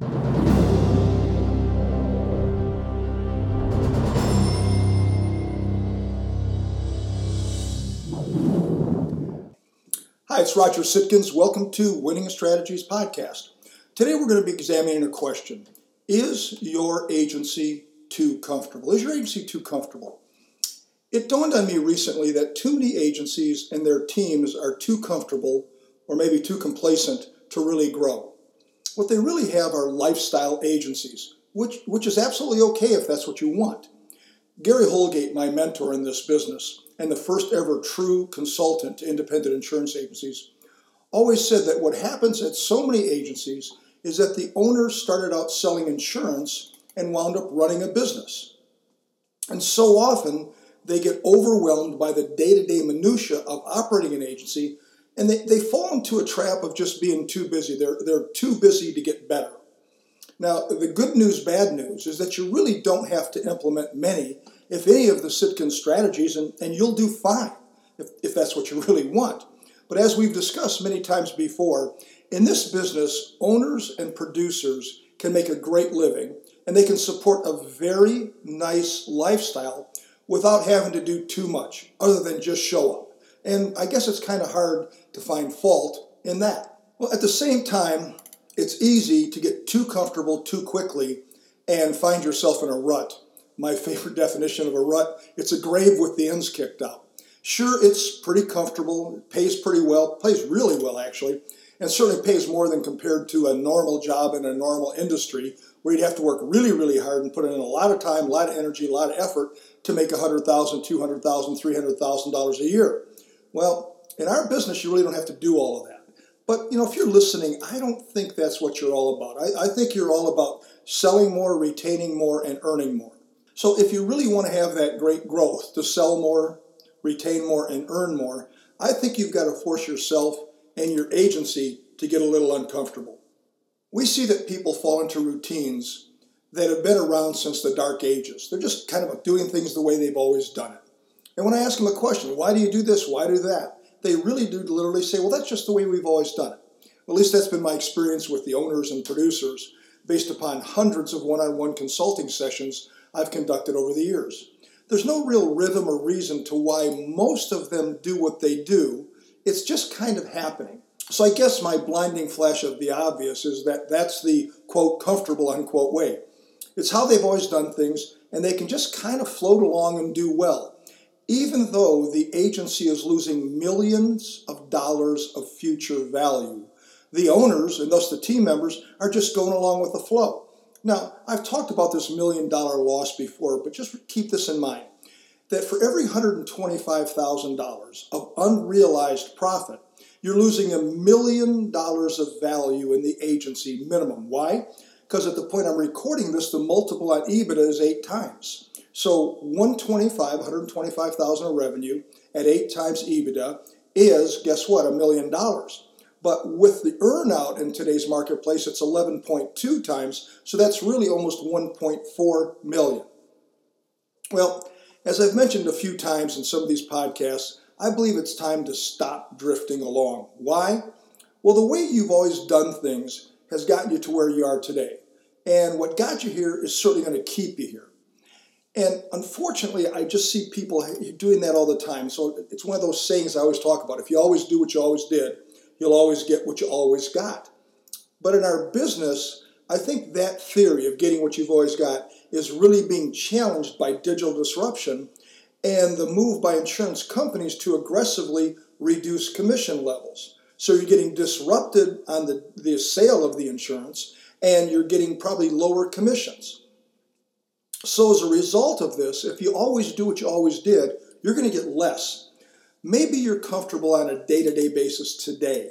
Hi, it's Roger Sitkins. Welcome to Winning Strategies Podcast. Today we're going to be examining a question Is your agency too comfortable? Is your agency too comfortable? It dawned on me recently that too many agencies and their teams are too comfortable or maybe too complacent to really grow. What they really have are lifestyle agencies, which, which is absolutely okay if that's what you want. Gary Holgate, my mentor in this business, and the first ever true consultant to independent insurance agencies, always said that what happens at so many agencies is that the owners started out selling insurance and wound up running a business. And so often they get overwhelmed by the day to day minutiae of operating an agency and they, they fall into a trap of just being too busy. They're, they're too busy to get better. Now, the good news, bad news is that you really don't have to implement many, if any, of the Sitkin strategies, and, and you'll do fine if, if that's what you really want. But as we've discussed many times before, in this business, owners and producers can make a great living and they can support a very nice lifestyle without having to do too much other than just show up. And I guess it's kind of hard to find fault in that. Well, at the same time, it's easy to get too comfortable too quickly and find yourself in a rut. My favorite definition of a rut it's a grave with the ends kicked out. Sure, it's pretty comfortable, pays pretty well, pays really well actually, and certainly pays more than compared to a normal job in a normal industry where you'd have to work really, really hard and put in a lot of time, a lot of energy, a lot of effort to make $100,000, $200,000, $300,000 a year. Well, in our business, you really don't have to do all of that. But you know, if you're listening, I don't think that's what you're all about. I, I think you're all about selling more, retaining more, and earning more. So if you really want to have that great growth to sell more, retain more, and earn more, I think you've got to force yourself and your agency to get a little uncomfortable. We see that people fall into routines that have been around since the dark ages. They're just kind of doing things the way they've always done it. And when I ask them a question, why do you do this? Why do that? They really do literally say, well, that's just the way we've always done it. At least that's been my experience with the owners and producers based upon hundreds of one on one consulting sessions I've conducted over the years. There's no real rhythm or reason to why most of them do what they do, it's just kind of happening. So I guess my blinding flash of the obvious is that that's the quote comfortable unquote way. It's how they've always done things, and they can just kind of float along and do well, even though the agency is losing millions of dollars of future value. The owners, and thus the team members, are just going along with the flow. Now, I've talked about this million dollar loss before, but just keep this in mind that for every $125,000 of unrealized profit, you're losing a million dollars of value in the agency minimum. Why? Because at the point I'm recording this, the multiple on EBITDA is eight times. So 125, 125,000 of revenue at eight times EBITDA is, guess what, a million dollars. But with the earnout in today's marketplace, it's 11.2 times, so that's really almost 1.4 million. Well, as I've mentioned a few times in some of these podcasts, I believe it's time to stop drifting along. Why? Well, the way you've always done things has gotten you to where you are today. And what got you here is certainly going to keep you here. And unfortunately, I just see people doing that all the time. So it's one of those sayings I always talk about. If you always do what you always did, you'll always get what you always got. But in our business, I think that theory of getting what you've always got is really being challenged by digital disruption and the move by insurance companies to aggressively reduce commission levels. So you're getting disrupted on the, the sale of the insurance and you're getting probably lower commissions. So, as a result of this, if you always do what you always did, you're going to get less. Maybe you're comfortable on a day to day basis today,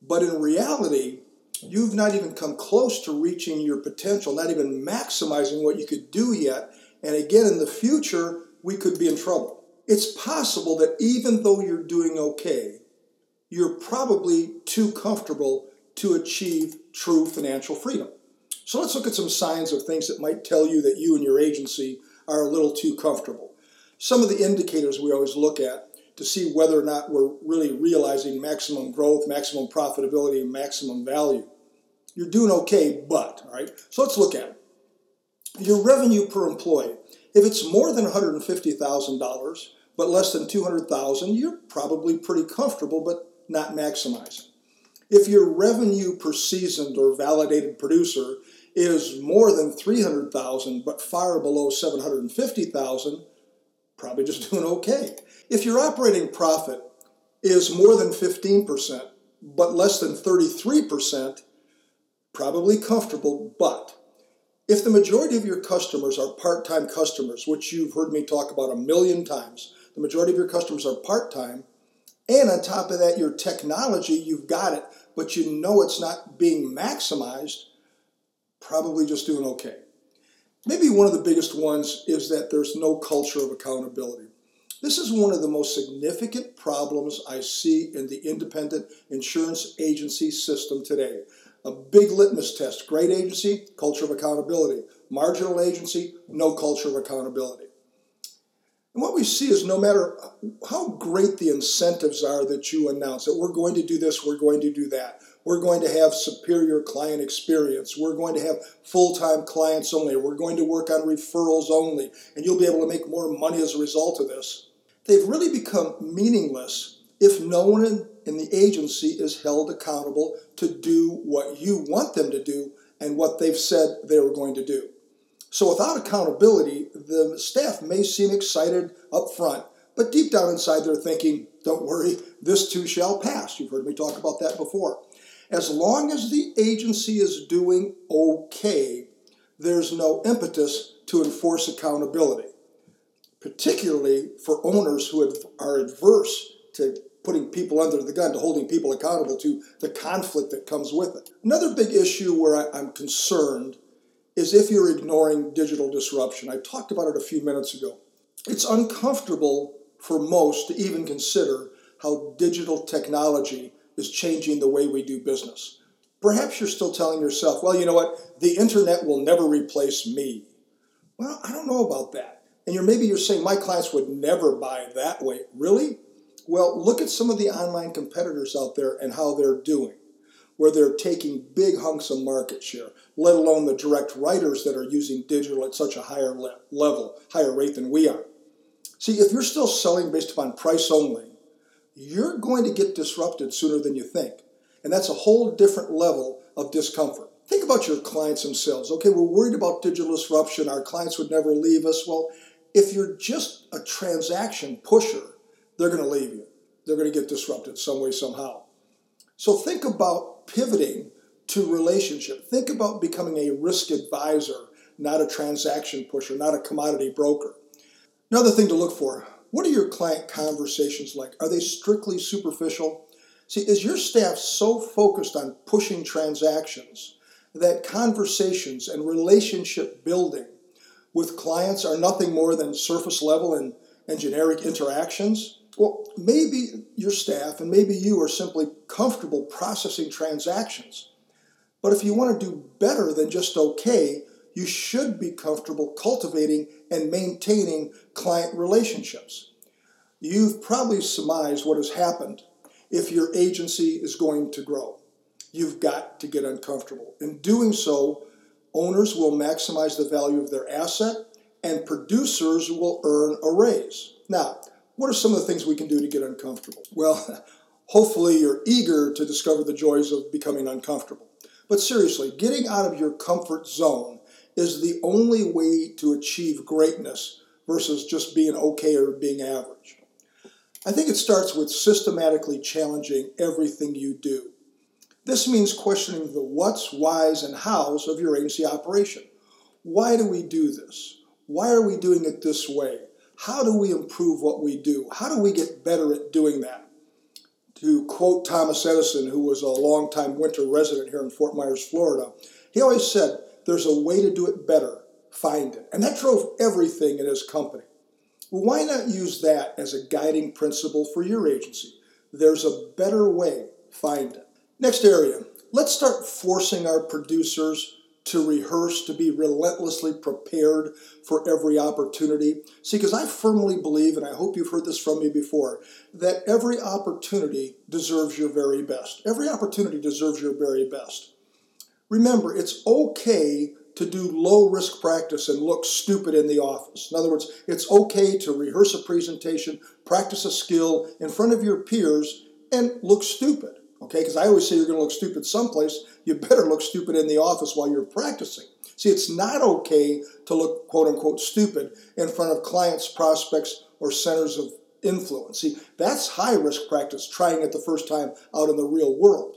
but in reality, you've not even come close to reaching your potential, not even maximizing what you could do yet. And again, in the future, we could be in trouble. It's possible that even though you're doing okay, you're probably too comfortable to achieve true financial freedom. So let's look at some signs of things that might tell you that you and your agency are a little too comfortable. Some of the indicators we always look at to see whether or not we're really realizing maximum growth, maximum profitability, and maximum value. You're doing okay, but, all right? So let's look at it. Your revenue per employee. If it's more than $150,000, but less than 200,000, you're probably pretty comfortable, but not maximizing. If your revenue per seasoned or validated producer is more than 300,000 but far below 750,000, probably just doing okay. If your operating profit is more than 15% but less than 33%, probably comfortable, but if the majority of your customers are part time customers, which you've heard me talk about a million times, the majority of your customers are part time, and on top of that, your technology, you've got it, but you know it's not being maximized, probably just doing okay. Maybe one of the biggest ones is that there's no culture of accountability. This is one of the most significant problems I see in the independent insurance agency system today. A big litmus test great agency, culture of accountability. Marginal agency, no culture of accountability. And what we see is no matter how great the incentives are that you announce, that we're going to do this, we're going to do that, we're going to have superior client experience, we're going to have full time clients only, we're going to work on referrals only, and you'll be able to make more money as a result of this. They've really become meaningless if no one in the agency is held accountable to do what you want them to do and what they've said they were going to do. So without accountability, the staff may seem excited up front, but deep down inside they're thinking, don't worry, this too shall pass. You've heard me talk about that before. As long as the agency is doing okay, there's no impetus to enforce accountability, particularly for owners who are adverse to putting people under the gun, to holding people accountable to the conflict that comes with it. Another big issue where I'm concerned is if you're ignoring digital disruption. I talked about it a few minutes ago. It's uncomfortable for most to even consider how digital technology is changing the way we do business. Perhaps you're still telling yourself, well, you know what, the internet will never replace me. Well, I don't know about that. And you're maybe you're saying my clients would never buy that way. Really? Well, look at some of the online competitors out there and how they're doing where they're taking big hunks of market share, let alone the direct writers that are using digital at such a higher le- level, higher rate than we are. See, if you're still selling based upon price only, you're going to get disrupted sooner than you think. And that's a whole different level of discomfort. Think about your clients themselves. Okay, we're worried about digital disruption. Our clients would never leave us. Well, if you're just a transaction pusher, they're going to leave you. They're going to get disrupted some way, somehow. So think about pivoting to relationship. Think about becoming a risk advisor, not a transaction pusher, not a commodity broker. Another thing to look for what are your client conversations like? Are they strictly superficial? See, is your staff so focused on pushing transactions that conversations and relationship building with clients are nothing more than surface level and, and generic interactions? Well, maybe your staff and maybe you are simply comfortable processing transactions. But if you want to do better than just okay, you should be comfortable cultivating and maintaining client relationships. You've probably surmised what has happened if your agency is going to grow. You've got to get uncomfortable. In doing so, owners will maximize the value of their asset and producers will earn a raise. Now, what are some of the things we can do to get uncomfortable? Well, hopefully you're eager to discover the joys of becoming uncomfortable. But seriously, getting out of your comfort zone is the only way to achieve greatness versus just being okay or being average. I think it starts with systematically challenging everything you do. This means questioning the what's, whys, and hows of your agency operation. Why do we do this? Why are we doing it this way? How do we improve what we do? How do we get better at doing that? To quote Thomas Edison, who was a longtime winter resident here in Fort Myers, Florida, he always said, There's a way to do it better, find it. And that drove everything in his company. Well, why not use that as a guiding principle for your agency? There's a better way, find it. Next area, let's start forcing our producers to rehearse, to be relentlessly prepared for every opportunity. See, because I firmly believe, and I hope you've heard this from me before, that every opportunity deserves your very best. Every opportunity deserves your very best. Remember, it's okay to do low risk practice and look stupid in the office. In other words, it's okay to rehearse a presentation, practice a skill in front of your peers, and look stupid. Okay, because I always say you're going to look stupid someplace, you better look stupid in the office while you're practicing. See, it's not okay to look quote unquote stupid in front of clients, prospects, or centers of influence. See, that's high risk practice, trying it the first time out in the real world.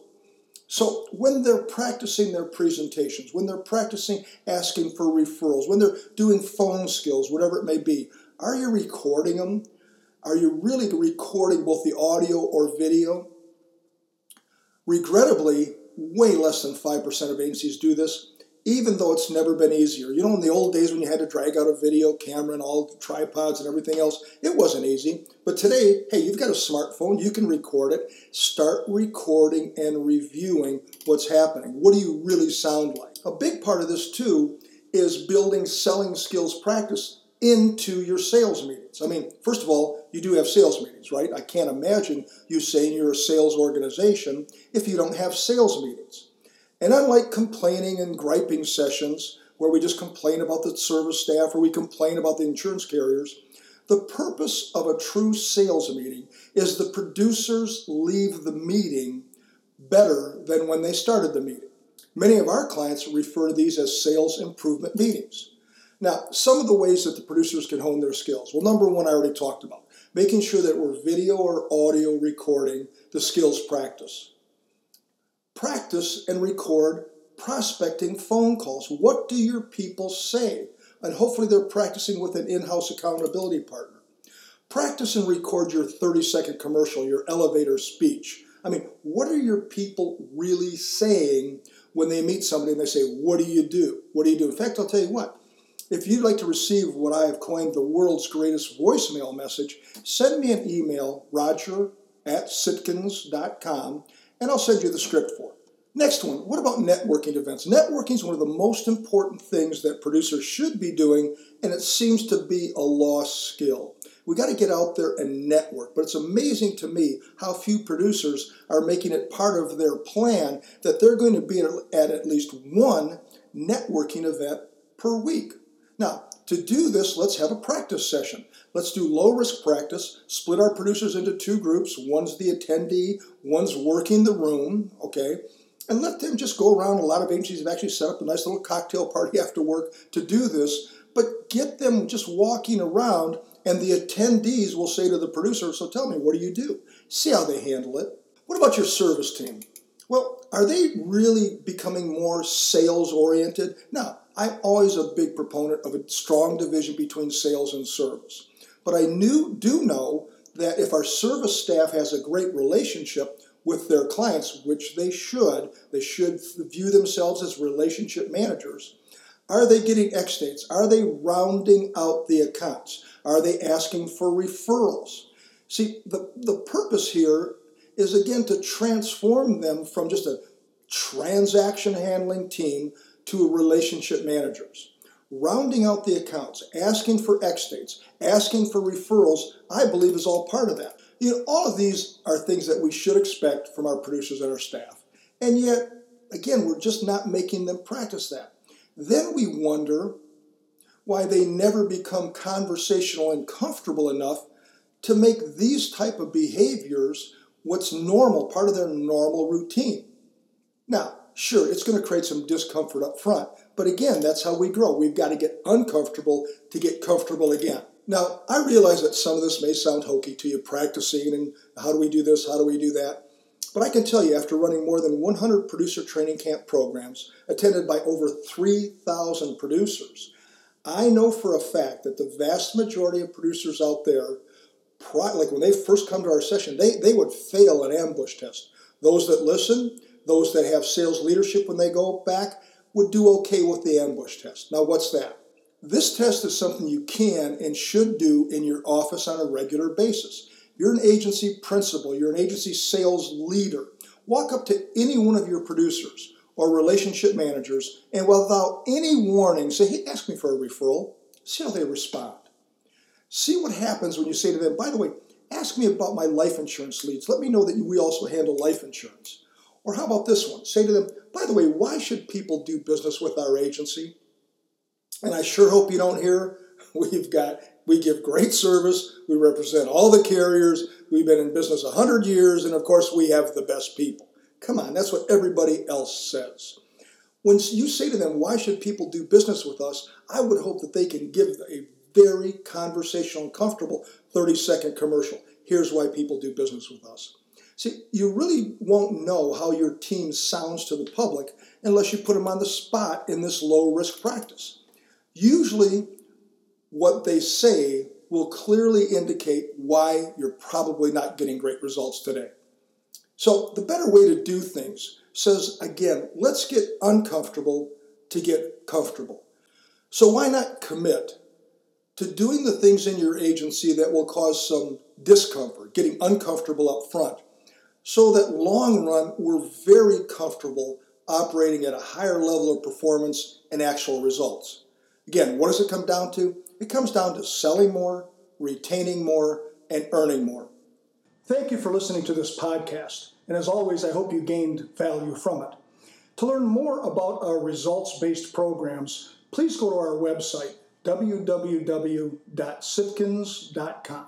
So when they're practicing their presentations, when they're practicing asking for referrals, when they're doing phone skills, whatever it may be, are you recording them? Are you really recording both the audio or video? Regrettably, way less than 5% of agencies do this even though it's never been easier. You know, in the old days when you had to drag out a video camera and all the tripods and everything else, it wasn't easy. But today, hey, you've got a smartphone, you can record it. Start recording and reviewing what's happening. What do you really sound like? A big part of this, too, is building selling skills practice into your sales meetings. I mean, first of all, you do have sales meetings, right? I can't imagine you saying you're a sales organization if you don't have sales meetings. And unlike complaining and griping sessions, where we just complain about the service staff or we complain about the insurance carriers, the purpose of a true sales meeting is the producers leave the meeting better than when they started the meeting. Many of our clients refer to these as sales improvement meetings. Now, some of the ways that the producers can hone their skills. Well, number one, I already talked about making sure that we're video or audio recording the skills practice practice and record prospecting phone calls. What do your people say? And hopefully they're practicing with an in house accountability partner. Practice and record your 30 second commercial, your elevator speech. I mean, what are your people really saying when they meet somebody and they say, What do you do? What do you do? In fact, I'll tell you what. If you'd like to receive what I have coined the world's greatest voicemail message, send me an email, roger at sitkins.com, and I'll send you the script for it. Next one, what about networking events? Networking is one of the most important things that producers should be doing, and it seems to be a lost skill. We got to get out there and network, but it's amazing to me how few producers are making it part of their plan that they're going to be at at least one networking event per week. Now, to do this, let's have a practice session. Let's do low risk practice, split our producers into two groups. One's the attendee, one's working the room, okay? And let them just go around. A lot of agencies have actually set up a nice little cocktail party after work to do this, but get them just walking around, and the attendees will say to the producer, So tell me, what do you do? See how they handle it. What about your service team? Well, are they really becoming more sales oriented? Now, I'm always a big proponent of a strong division between sales and service. But I knew, do know that if our service staff has a great relationship with their clients, which they should, they should view themselves as relationship managers. Are they getting X dates? Are they rounding out the accounts? Are they asking for referrals? See, the, the purpose here is again to transform them from just a transaction handling team to relationship managers. Rounding out the accounts, asking for X dates, asking for referrals, I believe is all part of that. You know, all of these are things that we should expect from our producers and our staff. And yet, again, we're just not making them practice that. Then we wonder why they never become conversational and comfortable enough to make these type of behaviors what's normal, part of their normal routine. Now, sure, it's going to create some discomfort up front, but again, that's how we grow. We've got to get uncomfortable to get comfortable again. Now, I realize that some of this may sound hokey to you, practicing and how do we do this, how do we do that. But I can tell you, after running more than 100 producer training camp programs, attended by over 3,000 producers, I know for a fact that the vast majority of producers out there, like when they first come to our session, they, they would fail an ambush test. Those that listen, those that have sales leadership when they go back, would do okay with the ambush test. Now, what's that? This test is something you can and should do in your office on a regular basis. You're an agency principal, you're an agency sales leader. Walk up to any one of your producers or relationship managers and without any warning say, hey, ask me for a referral. See how they respond. See what happens when you say to them, by the way, ask me about my life insurance leads. Let me know that we also handle life insurance. Or how about this one? Say to them, by the way, why should people do business with our agency? And I sure hope you don't hear we've got we give great service, we represent all the carriers, we've been in business 100 years, and of course we have the best people. Come on, that's what everybody else says. When you say to them, why should people do business with us? I would hope that they can give a very conversational and comfortable 30 second commercial. Here's why people do business with us. See, you really won't know how your team sounds to the public unless you put them on the spot in this low risk practice. Usually, what they say will clearly indicate why you're probably not getting great results today. So, the better way to do things says again, let's get uncomfortable to get comfortable. So, why not commit to doing the things in your agency that will cause some discomfort, getting uncomfortable up front, so that long run we're very comfortable operating at a higher level of performance and actual results. Again, what does it come down to? It comes down to selling more, retaining more, and earning more. Thank you for listening to this podcast, and as always, I hope you gained value from it. To learn more about our results based programs, please go to our website, www.sitkins.com.